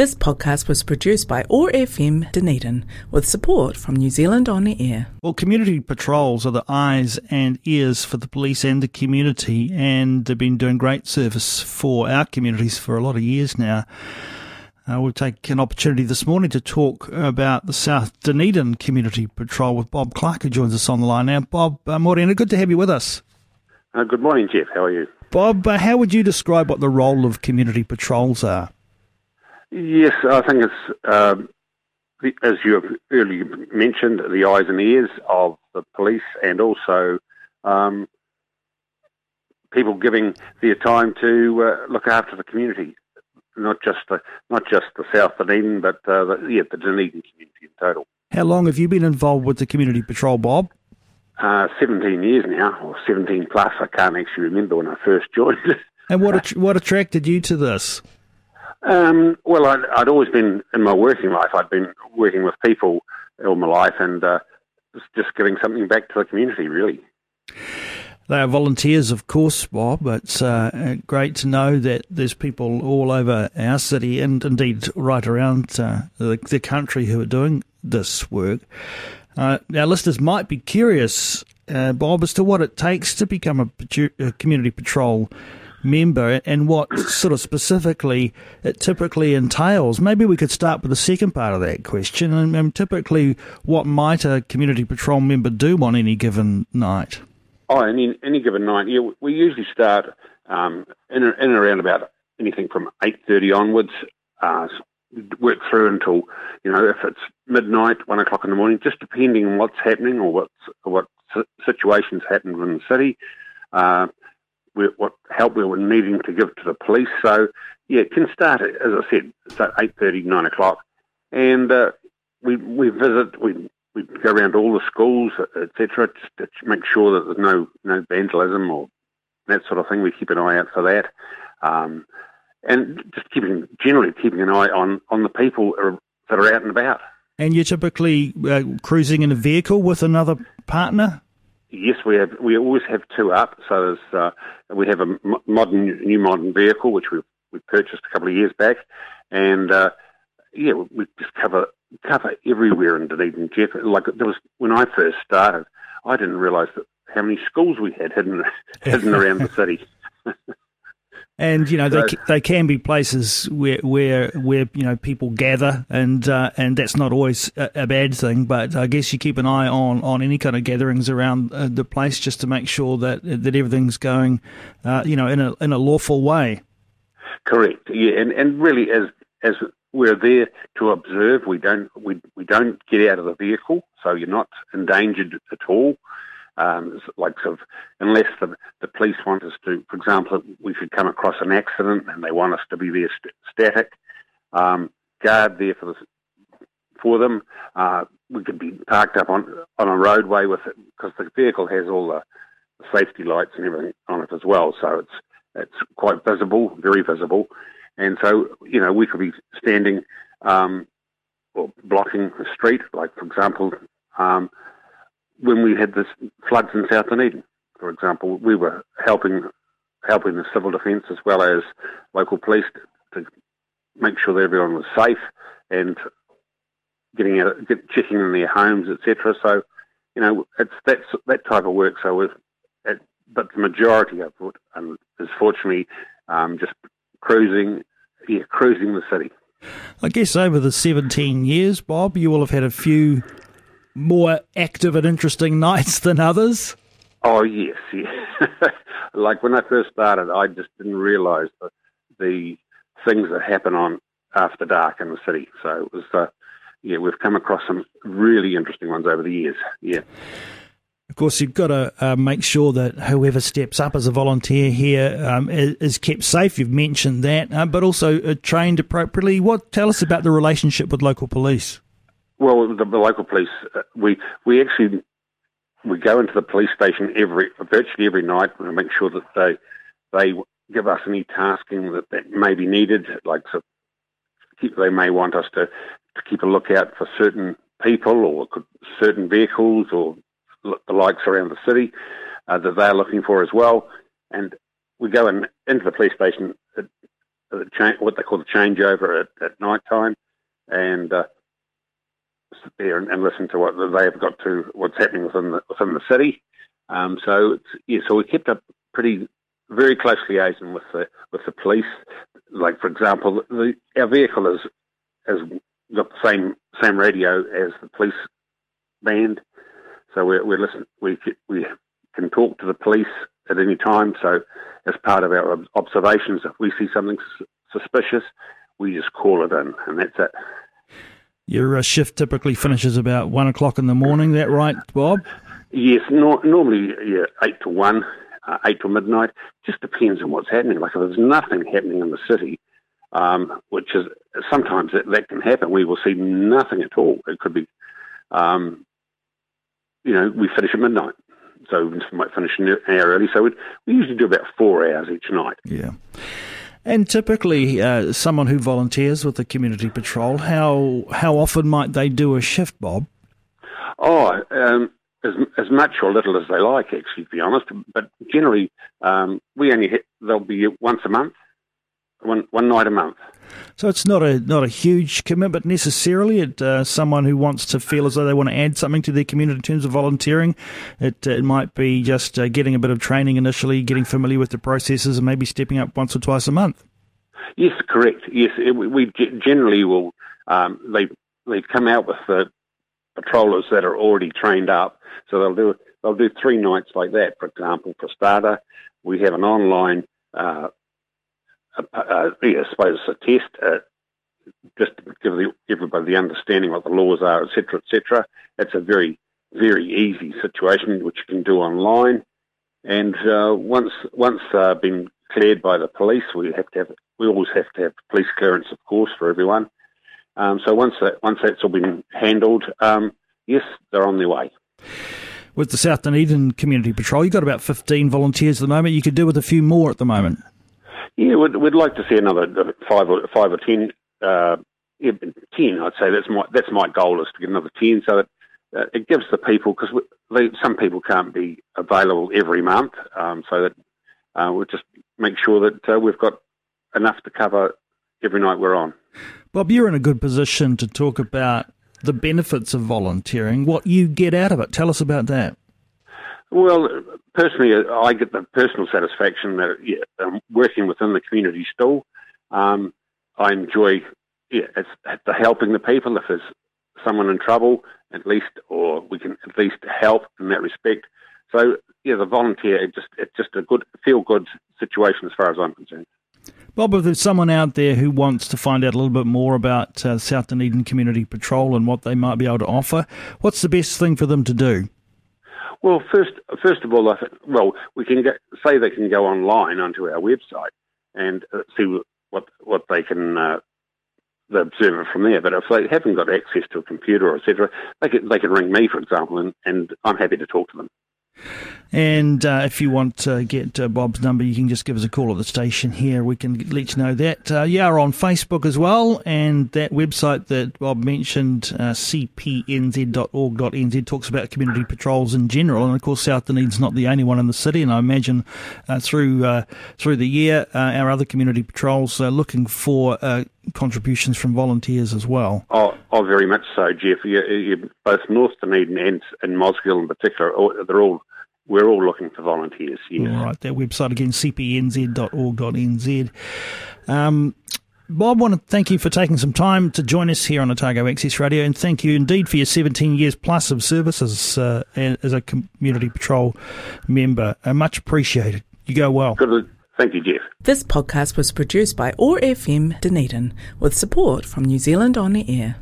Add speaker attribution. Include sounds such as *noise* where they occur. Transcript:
Speaker 1: This podcast was produced by OAR FM Dunedin with support from New Zealand On Air.
Speaker 2: Well, community patrols are the eyes and ears for the police and the community, and they've been doing great service for our communities for a lot of years now. Uh, we'll take an opportunity this morning to talk about the South Dunedin Community Patrol with Bob Clark, who joins us on the line now. Bob uh, Morena, good to have you with us.
Speaker 3: Uh, good morning, Jeff. How are you?
Speaker 2: Bob, uh, how would you describe what the role of community patrols are?
Speaker 3: Yes, I think it's, um, the, as you have earlier mentioned, the eyes and ears of the police and also um, people giving their time to uh, look after the community, not just the, not just the South Dunedin, but uh, the, yeah, the Dunedin community in total.
Speaker 2: How long have you been involved with the community patrol, Bob?
Speaker 3: Uh, 17 years now, or 17 plus. I can't actually remember when I first joined. *laughs*
Speaker 2: and what what attracted you to this?
Speaker 3: Um, well, I'd, I'd, always been in my working life. I'd been working with people all my life, and uh, just, giving something back to the community, really.
Speaker 2: They are volunteers, of course, Bob. It's uh, great to know that there's people all over our city and indeed right around uh, the, the, country who are doing this work. Uh, our listeners might be curious, uh, Bob, as to what it takes to become a, a community patrol member and what sort of specifically it typically entails. Maybe we could start with the second part of that question. And, typically, what might a community patrol member do on any given night?
Speaker 3: Oh, any any given night, yeah, we usually start um, in, in around about anything from eight thirty onwards. Uh, work through until you know if it's midnight, one o'clock in the morning, just depending on what's happening or what's what situations happened in the city. Uh, what help we were needing to give to the police. So, yeah, it can start, as I said, at 8.30, 9 o'clock. And uh, we, we visit, we, we go around all the schools, etc., to make sure that there's no, no vandalism or that sort of thing. We keep an eye out for that. Um, and just keeping, generally keeping an eye on, on the people that are out and about.
Speaker 2: And you're typically uh, cruising in a vehicle with another partner?
Speaker 3: Yes, we have. We always have two up. So uh, we have a modern, new modern vehicle which we we purchased a couple of years back, and uh, yeah, we just cover cover everywhere in Dunedin, Jeff. Like there was when I first started, I didn't realise that how many schools we had hidden *laughs* hidden around the city. *laughs*
Speaker 2: and you know they they can be places where where where you know people gather, and uh, and that's not always a, a, bad thing. But I guess you keep an eye on, on any kind of gatherings around uh, the place just to make sure that that everything's going, uh, you know, in a in a lawful way.
Speaker 3: Correct. Yeah, and and really as as we're there to observe, we don't we we don't get out of the vehicle, so you're not endangered at all. Um, like sort of, unless the, the police want us to, for example, we should come across an accident and they want us to be there st- static, um, guard there for the, for them. Uh, we could be parked up on on a roadway with it because the vehicle has all the, the safety lights and everything on it as well, so it's it's quite visible, very visible, and so you know we could be standing um, or blocking a street, like for example. Um, when we had the floods in South Dunedin, for example, we were helping helping the civil defence as well as local police to make sure that everyone was safe and getting out, get, checking in their homes, etc. So, you know, it's that's that type of work. So, it, but the majority of it um, is fortunately um, just cruising, yeah, cruising the city.
Speaker 2: I guess over the 17 years, Bob, you will have had a few more active and interesting *laughs* nights than others?
Speaker 3: Oh yes, yes. *laughs* like when I first started, I just didn't realise the, the things that happen on after dark in the city. So it was, uh, yeah, we've come across some really interesting ones over the years. Yeah.
Speaker 2: Of course, you've got to uh, make sure that whoever steps up as a volunteer here um, is, is, kept safe. You've mentioned that, uh, but also uh, trained appropriately. What tell us about the relationship with local police?
Speaker 3: Well, the, local police, uh, we we actually we go into the police station every virtually every night to make sure that they they give us any tasking that, that may be needed. Like so keep, they may want us to, to keep a lookout for certain people or certain vehicles or the likes around the city uh, that they're looking for as well. And we go in, into the police station the cha- what they call the changeover at, at night time, and uh, sit there and, and, listen to what they have got to what's happening within the within the city. Um, so yeah, so we kept up pretty very close liaison with the with the police. Like for example, the, our vehicle is has got the same same radio as the police band, so we're, we're listen we we can talk to the police at any time. So as part of our observations, if we see something suspicious, we just call it in, and that's it.
Speaker 2: Your uh, shift typically finishes about one o'clock in the morning. That right, Bob?
Speaker 3: Yes, no, normally yeah, eight to one, uh, eight to midnight. Just depends on what's happening. Like if there's nothing happening in the city, um, which is sometimes that, that can happen. We will see nothing at all. It could be, um, you know, we finish at midnight. So we might finish an hour early. So we usually do about four hours each night.
Speaker 2: Yeah. And typically, uh, someone who volunteers with the community patrol, how how often might they do a shift, Bob?
Speaker 3: Oh, um, as as much or little as they like, actually, to be honest. But generally, um, we only hit, they'll be once a month one one night a month.
Speaker 2: So it's not a not a huge commitment necessarily. It uh, someone who wants to feel as though they want to add something to their community in terms of volunteering. It uh, it might be just uh, getting a bit of training initially, getting familiar with the processes, and maybe stepping up once or twice a month.
Speaker 3: Yes, correct. Yes, it, we generally will. Um, they they come out with the patrollers that are already trained up, so they'll do they'll do three nights like that. For example, for starter, we have an online uh, I suppose, a test, uh, just to give the, everybody the understanding what the laws are, etc., etc. It's a very, very easy situation which you can do online. And uh, once once uh, been cleared by the police, we have to have we always have to have police clearance, of course, for everyone. Um, so once that once that's all been handled, um, yes, they're on their way.
Speaker 2: With the South Dunedin Community Patrol, you've got about 15 volunteers at the moment. You could do with a few more at the moment.
Speaker 3: Yeah, we'd, we'd like to see another five or five or ten. Uh, yeah, ten, I'd say that's my that's my goal is to get another ten, so that uh, it gives the people because some people can't be available every month, um, so that uh, we'll just make sure that uh, we've got enough to cover every night we're on.
Speaker 2: Bob, you're in a good position to talk about the benefits of volunteering, what you get out of it. Tell us about that.
Speaker 3: Well, personally, I get the personal satisfaction that yeah, um, working within the community still. Um, I enjoy yeah, it's, the helping the people. If there's someone in trouble, at least, or we can at least help in that respect. So yeah, the volunteer it just it's just a good feel good situation as far as I'm concerned.
Speaker 2: Bob, if there's someone out there who wants to find out a little bit more about uh, South Dunedin Community Patrol and what they might be able to offer, what's the best thing for them to do?
Speaker 3: Well, first, first of all, I well, we can get, say they can go online onto our website and uh, see what what they can uh, from there. But if they haven't got access to a computer or etc., they can they can ring me, for example, and, and I'm happy to talk to them.
Speaker 2: And uh, if you want to get uh, Bob's number, you can just give us a call at the station here. We can let you know that. Uh, are on Facebook as well, and that website that Bob mentioned, uh, cpnz.org.nz, talks about community patrols in general. And of course, South Dunedin's not the only one in the city, and I imagine uh, through uh, through the year, uh, our other community patrols are looking for contributions from volunteers as well.
Speaker 3: Oh, oh very much so, Jeff. You, you, both North Dunedin and, and Mosgiel in particular, they're all we're all looking for volunteers. Yes.
Speaker 2: All right, that website again, cpnz.org.nz. Um, Bob, I want to thank you for taking some time to join us here on Otago Access Radio, and thank you indeed for your 17 years plus of service as, uh, as a community patrol member. Uh, much appreciated. You go well.
Speaker 3: Good. Thank you, Jeff.
Speaker 1: This podcast was produced by OAR FM Dunedin with support from New Zealand On the Air.